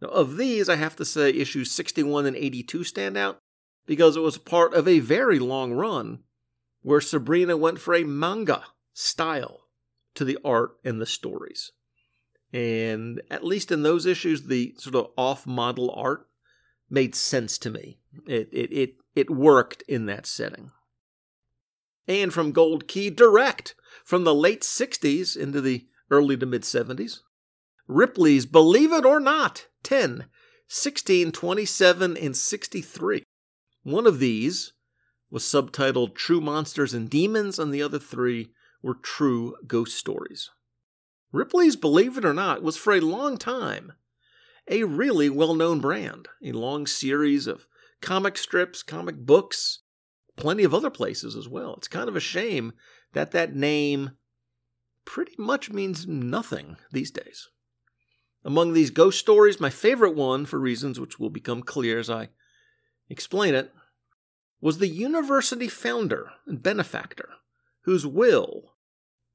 Now, of these, I have to say issues 61 and 82 stand out because it was part of a very long run where Sabrina went for a manga style to the art and the stories. And at least in those issues, the sort of off model art made sense to me. It, it, it, it worked in that setting. And from Gold Key Direct, from the late 60s into the early to mid 70s. Ripley's Believe It or Not 10, 16, 27, and 63. One of these was subtitled True Monsters and Demons, and the other three were True Ghost Stories. Ripley's Believe It or Not was for a long time a really well known brand, a long series of comic strips, comic books, plenty of other places as well. It's kind of a shame that that name pretty much means nothing these days. Among these ghost stories, my favorite one, for reasons which will become clear as I explain it, was the university founder and benefactor whose will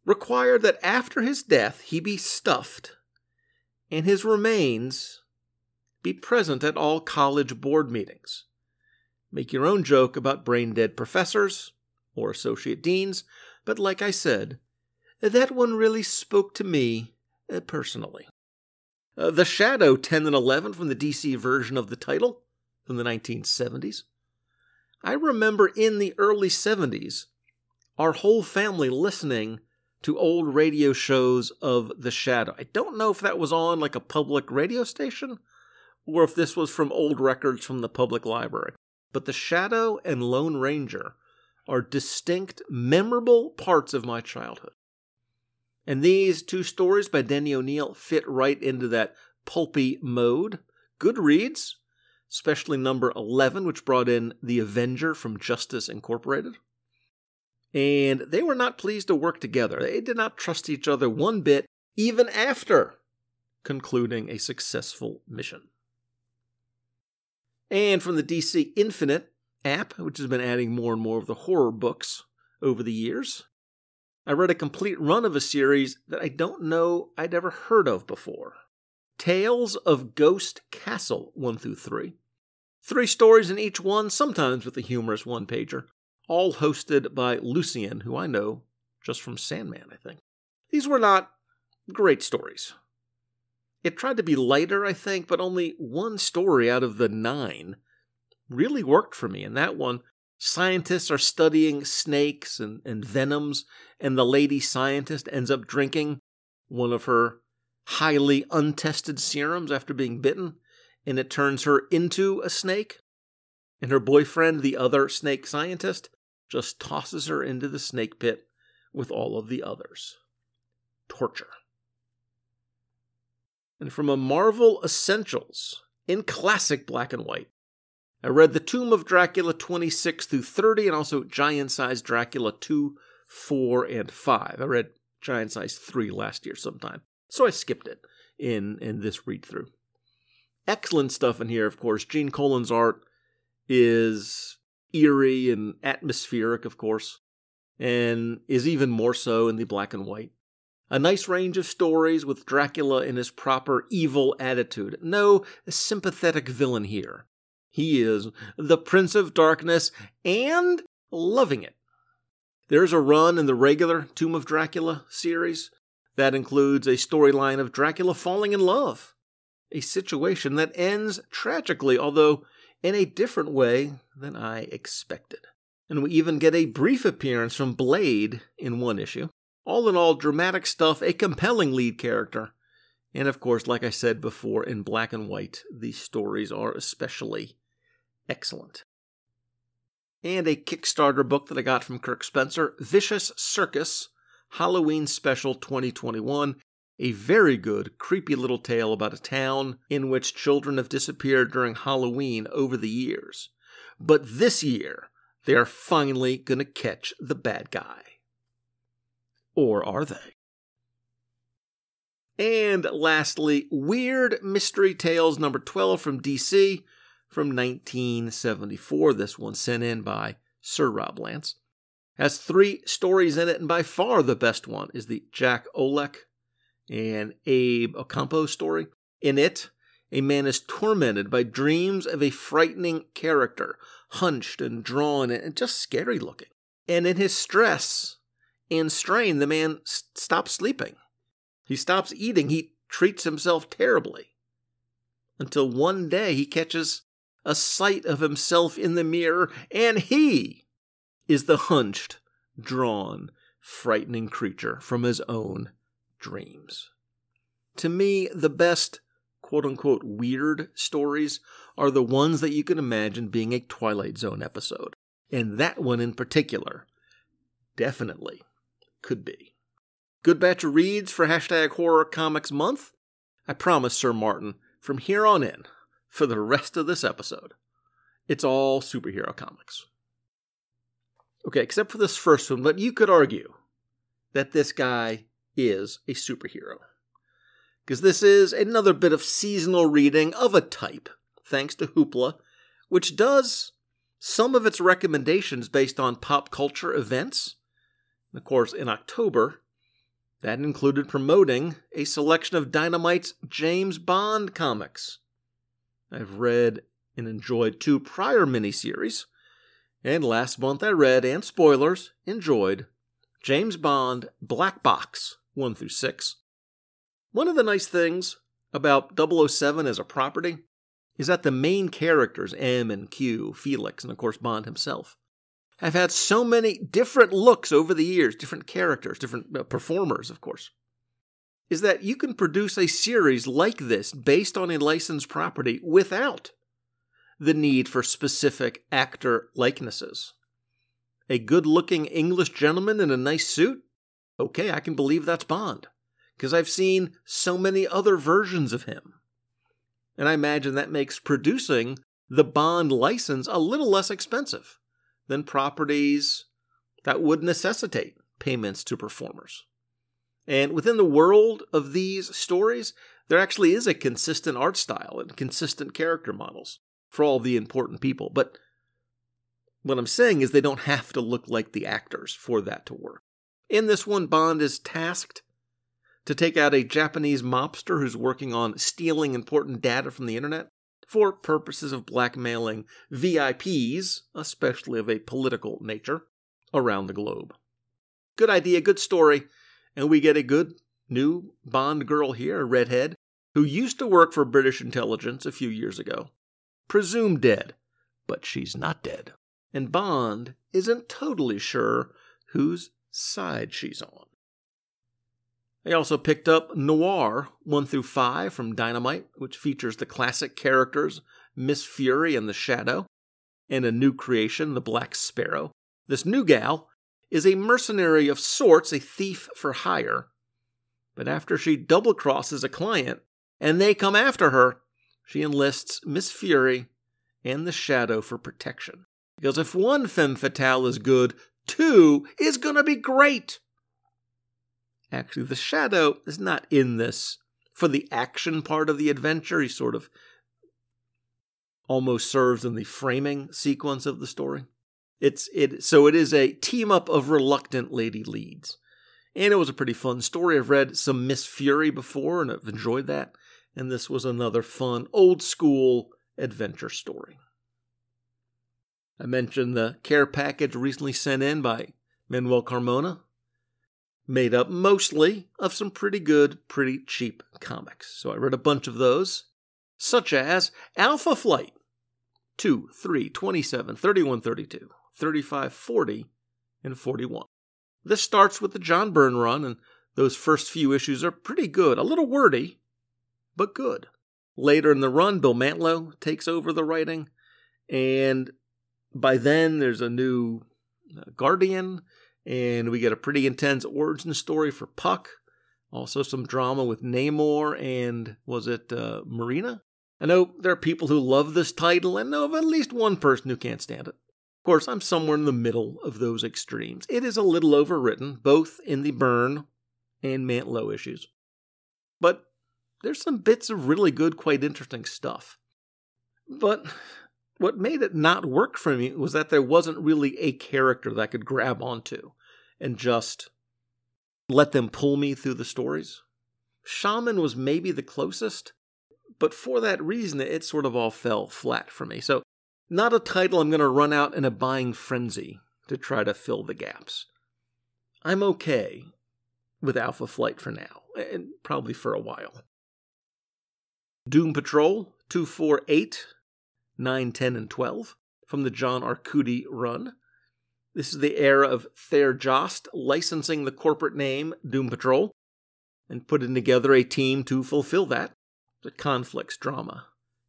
required that after his death he be stuffed and his remains be present at all college board meetings. Make your own joke about brain dead professors or associate deans, but like I said, that one really spoke to me uh, personally. Uh, the Shadow 10 and 11 from the DC version of the title from the 1970s. I remember in the early 70s, our whole family listening to old radio shows of The Shadow. I don't know if that was on like a public radio station or if this was from old records from the public library. But The Shadow and Lone Ranger are distinct, memorable parts of my childhood. And these two stories by Denny O'Neil fit right into that pulpy mode. Good reads, especially number 11, which brought in The Avenger from Justice Incorporated. And they were not pleased to work together. They did not trust each other one bit, even after concluding a successful mission. And from the DC Infinite app, which has been adding more and more of the horror books over the years, I read a complete run of a series that I don't know I'd ever heard of before Tales of Ghost Castle 1 through 3. Three stories in each one, sometimes with a humorous one pager, all hosted by Lucien, who I know just from Sandman, I think. These were not great stories. It tried to be lighter, I think, but only one story out of the nine really worked for me, and that one scientists are studying snakes and, and venoms, and the lady scientist ends up drinking one of her highly untested serums after being bitten, and it turns her into a snake. And her boyfriend, the other snake scientist, just tosses her into the snake pit with all of the others. Torture. And from a Marvel Essentials in classic black and white, I read The Tomb of Dracula 26 through 30 and also Giant Size Dracula 2, 4, and 5. I read Giant Size 3 last year sometime, so I skipped it in, in this read through. Excellent stuff in here, of course. Gene Colan's art is eerie and atmospheric, of course, and is even more so in the black and white. A nice range of stories with Dracula in his proper evil attitude. No sympathetic villain here. He is the Prince of Darkness and loving it. There's a run in the regular Tomb of Dracula series that includes a storyline of Dracula falling in love, a situation that ends tragically, although in a different way than I expected. And we even get a brief appearance from Blade in one issue. All in all, dramatic stuff, a compelling lead character. And of course, like I said before, in black and white, these stories are especially excellent. And a Kickstarter book that I got from Kirk Spencer Vicious Circus Halloween Special 2021. A very good, creepy little tale about a town in which children have disappeared during Halloween over the years. But this year, they are finally going to catch the bad guy. Or are they? And lastly, Weird Mystery Tales number 12 from DC from 1974. This one sent in by Sir Rob Lance. Has three stories in it, and by far the best one is the Jack Oleck and Abe Ocampo story. In it, a man is tormented by dreams of a frightening character, hunched and drawn and just scary looking. And in his stress and strain, the man stops sleeping he stops eating. He treats himself terribly. Until one day he catches a sight of himself in the mirror, and he is the hunched, drawn, frightening creature from his own dreams. To me, the best quote unquote weird stories are the ones that you can imagine being a Twilight Zone episode. And that one in particular definitely could be. Good batch of reads for hashtag horror comics month. I promise, Sir Martin, from here on in, for the rest of this episode, it's all superhero comics. Okay, except for this first one, but you could argue that this guy is a superhero. Because this is another bit of seasonal reading of a type, thanks to Hoopla, which does some of its recommendations based on pop culture events. of course, in October, that included promoting a selection of Dynamite's James Bond comics. I've read and enjoyed two prior miniseries, and last month I read, and spoilers, enjoyed James Bond Black Box 1 through 6. One of the nice things about 007 as a property is that the main characters, M and Q, Felix, and of course Bond himself, have had so many different looks over the years, different characters, different uh, performers, of course, is that you can produce a series like this based on a licensed property without the need for specific actor likenesses. A good looking English gentleman in a nice suit? Okay, I can believe that's Bond, because I've seen so many other versions of him. And I imagine that makes producing the Bond license a little less expensive than properties that would necessitate payments to performers. And within the world of these stories, there actually is a consistent art style and consistent character models for all the important people. But what I'm saying is they don't have to look like the actors for that to work. In this one, Bond is tasked to take out a Japanese mobster who's working on stealing important data from the internet for purposes of blackmailing VIPs, especially of a political nature, around the globe. Good idea, good story, and we get a good new Bond girl here, a redhead, who used to work for British intelligence a few years ago. Presumed dead, but she's not dead. And Bond isn't totally sure whose side she's on. I also picked up Noir 1 through 5 from Dynamite, which features the classic characters Miss Fury and the Shadow, and a new creation, the Black Sparrow. This new gal is a mercenary of sorts, a thief for hire. But after she double crosses a client and they come after her, she enlists Miss Fury and the Shadow for protection. Because if one femme fatale is good, two is gonna be great. Actually, the shadow is not in this for the action part of the adventure. He sort of almost serves in the framing sequence of the story. It's it so it is a team up of reluctant lady leads. And it was a pretty fun story. I've read some Miss Fury before and I've enjoyed that. And this was another fun, old school adventure story. I mentioned the care package recently sent in by Manuel Carmona made up mostly of some pretty good, pretty cheap comics. So I read a bunch of those, such as Alpha Flight 2, 3, 27, 31, 32, 35, 40, and 41. This starts with the John Byrne run, and those first few issues are pretty good. A little wordy, but good. Later in the run, Bill Mantlo takes over the writing, and by then there's a new uh, Guardian, and we get a pretty intense origin story for Puck. Also, some drama with Namor and was it uh, Marrina? I know there are people who love this title, and know of at least one person who can't stand it. Of course, I'm somewhere in the middle of those extremes. It is a little overwritten, both in the Byrne and Mantlo issues. But there's some bits of really good, quite interesting stuff. But what made it not work for me was that there wasn't really a character that I could grab onto and just let them pull me through the stories. Shaman was maybe the closest, but for that reason, it sort of all fell flat for me. So, not a title I'm going to run out in a buying frenzy to try to fill the gaps. I'm okay with Alpha Flight for now, and probably for a while. Doom Patrol 248, 9, 10, and 12 from the John Arcudi run. This is the era of Thayer Jost licensing the corporate name Doom Patrol and putting together a team to fulfill that. The conflicts drama,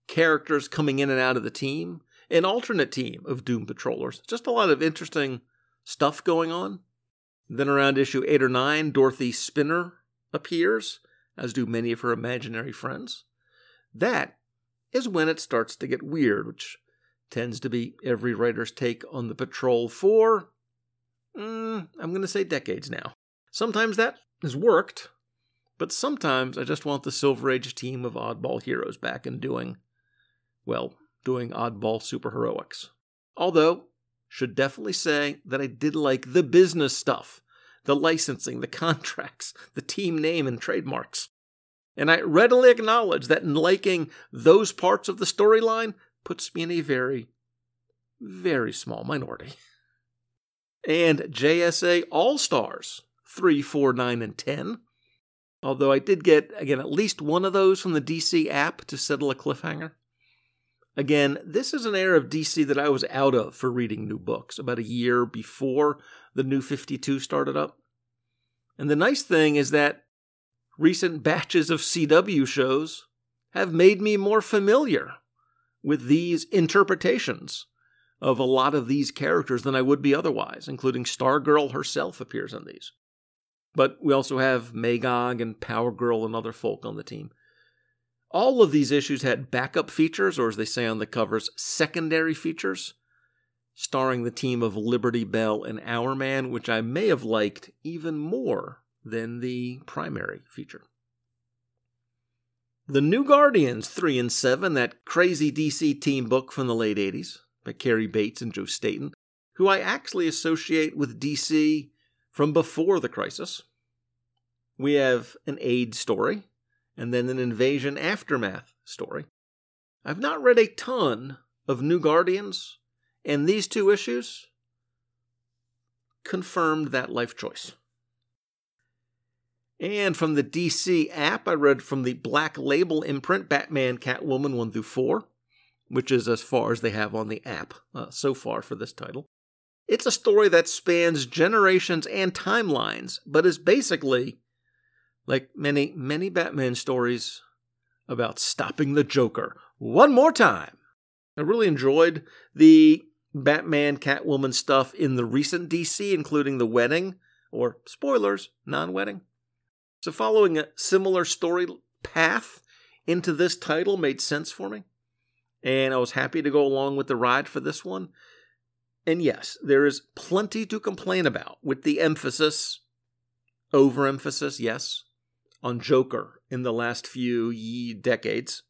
characters coming in and out of the team, an alternate team of Doom Patrollers. Just a lot of interesting stuff going on. Then around issue 8 or 9, Dorothy Spinner appears, as do many of her imaginary friends. That is when it starts to get weird, which tends to be every writer's take on the patrol for, mm, I'm going to say decades now. Sometimes that has worked, but sometimes I just want the Silver Age team of oddball heroes back and doing, well, doing oddball superheroics. Although, should definitely say that I did like the business stuff, the licensing, the (laughs) contracts, the team name and trademarks. And I readily acknowledge that in liking those parts of the storyline puts me in a very, very small minority. (laughs) And JSA All Stars 3, 4, 9, and 10. Although I did get, again, at least one of those from the DC app to settle a cliffhanger. Again, this is an era of DC that I was out of for reading new books about a year before the new 52 started up. And the nice thing is that recent batches of CW shows have made me more familiar with these interpretations of a lot of these characters than I would be otherwise, including Stargirl herself appears in these. But we also have Magog and Power Girl and other folk on the team. All of these issues had backup features, or as they say on the covers, secondary features, starring the team of Liberty Bell and Hourman, which I may have liked even more than the primary feature. The New Guardians 3 and 7, that crazy DC team book from the late 80s by Cary Bates and Joe Staton, who I actually associate with DC from before the crisis. We have an aid story and then an invasion aftermath story. I've not read a ton of New Guardians, and these two issues confirmed that life choice. And from the DC app, I read from the Black Label imprint Batman Catwoman 1 through 4, which is as far as they have on the app uh, so far for this title. It's a story that spans generations and timelines, but is basically like many, many Batman stories about stopping the Joker one more time. I really enjoyed the Batman Catwoman stuff in the recent DC, including the wedding, or spoilers, non wedding. So, following a similar story path into this title made sense for me. And I was happy to go along with the ride for this one. And yes, there is plenty to complain about with the emphasis, overemphasis, yes, on Joker in the last few ye decades.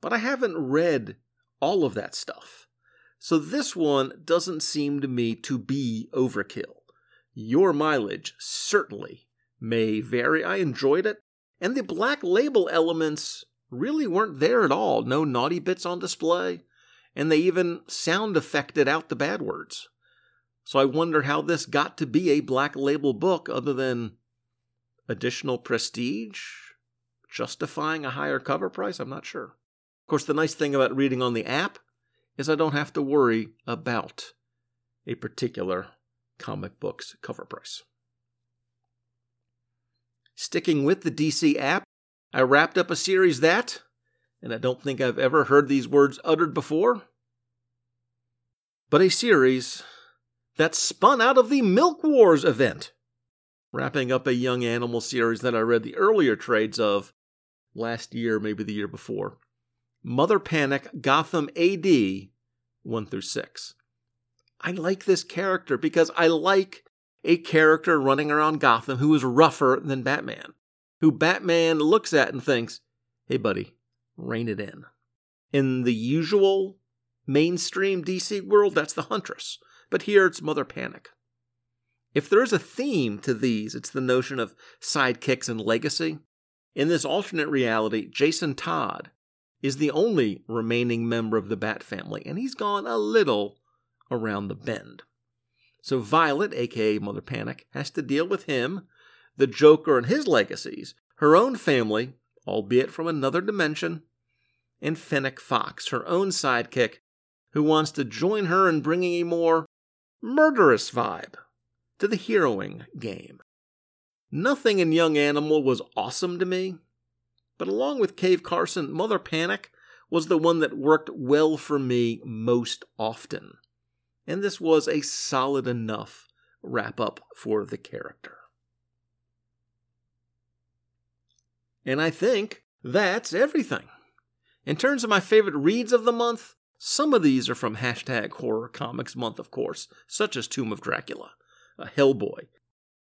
But I haven't read all of that stuff. So this one doesn't seem to me to be overkill. Your mileage certainly may vary. I enjoyed it. And the black label elements really weren't there at all. No naughty bits on display. And they even sound affected out the bad words. So I wonder how this got to be a black label book other than additional prestige, justifying a higher cover price? I'm not sure. Of course, the nice thing about reading on the app is I don't have to worry about a particular comic books cover price. Sticking with the DC app, I wrapped up a series that, and I don't think I've ever heard these words uttered before, but a series that spun out of the Milk Wars event, wrapping up a young animal series that I read the earlier trades of last year, maybe the year before. Mother Panic Gotham AD 1 through 6. I like this character because I like a character running around Gotham who is rougher than Batman, who Batman looks at and thinks, hey, buddy, rein it in. In the usual mainstream DC world, that's the Huntress, but here it's Mother Panic. If there is a theme to these, it's the notion of sidekicks and legacy. In this alternate reality, Jason Todd is the only remaining member of the Bat family, and he's gone a little around the bend. So Violet, aka Mother Panic, has to deal with him, the Joker and his legacies, her own family, albeit from another dimension, and Fennec Fox, her own sidekick, who wants to join her in bringing a more murderous vibe to the heroing game. Nothing in Young Animal was awesome to me, but along with Cave Carson, Mother Panic was the one that worked well for me most often and this was a solid enough wrap up for the character. And I think that's everything. In terms of my favorite reads of the month, some of these are from hashtag horror comics month, of course, such as Tomb of Dracula, Hellboy.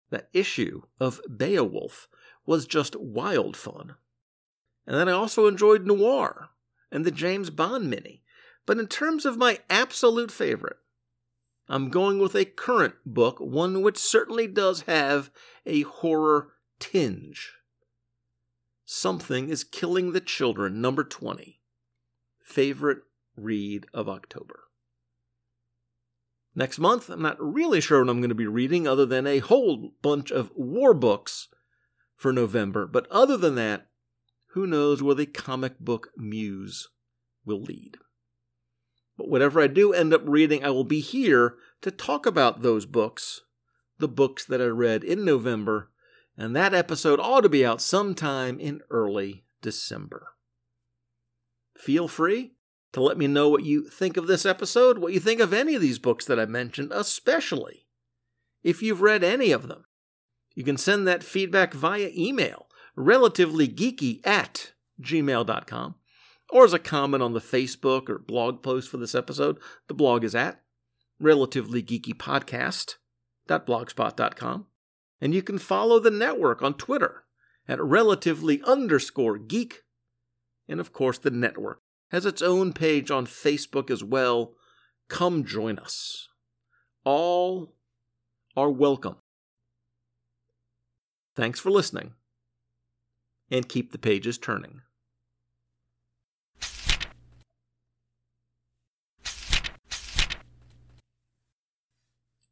That issue of Beowulf was just wild fun. And then I also enjoyed Noir and the James Bond mini. But in terms of my absolute favorite, I'm going with a current book, one which certainly does have a horror tinge. Something is Killing the Children, number 20. Favorite read of October. Next month, I'm not really sure what I'm going to be reading other than a whole bunch of war books for November. But other than that, who knows where the comic book muse will lead. But whatever I do end up reading, I will be here to talk about those books, the books that I read in November, and that episode ought to be out sometime in early December. Feel free to let me know what you think of this episode, what you think of any of these books that I mentioned, especially if you've read any of them. You can send that feedback via email, relativelygeeky at gmail.com or as a comment on the Facebook or blog post for this episode. The blog is at relativelygeekypodcast.blogspot.com. And you can follow the network on Twitter at relatively underscore geek. And of course, the network has its own page on Facebook as well. Come join us. All are welcome. Thanks for listening, and keep the pages turning.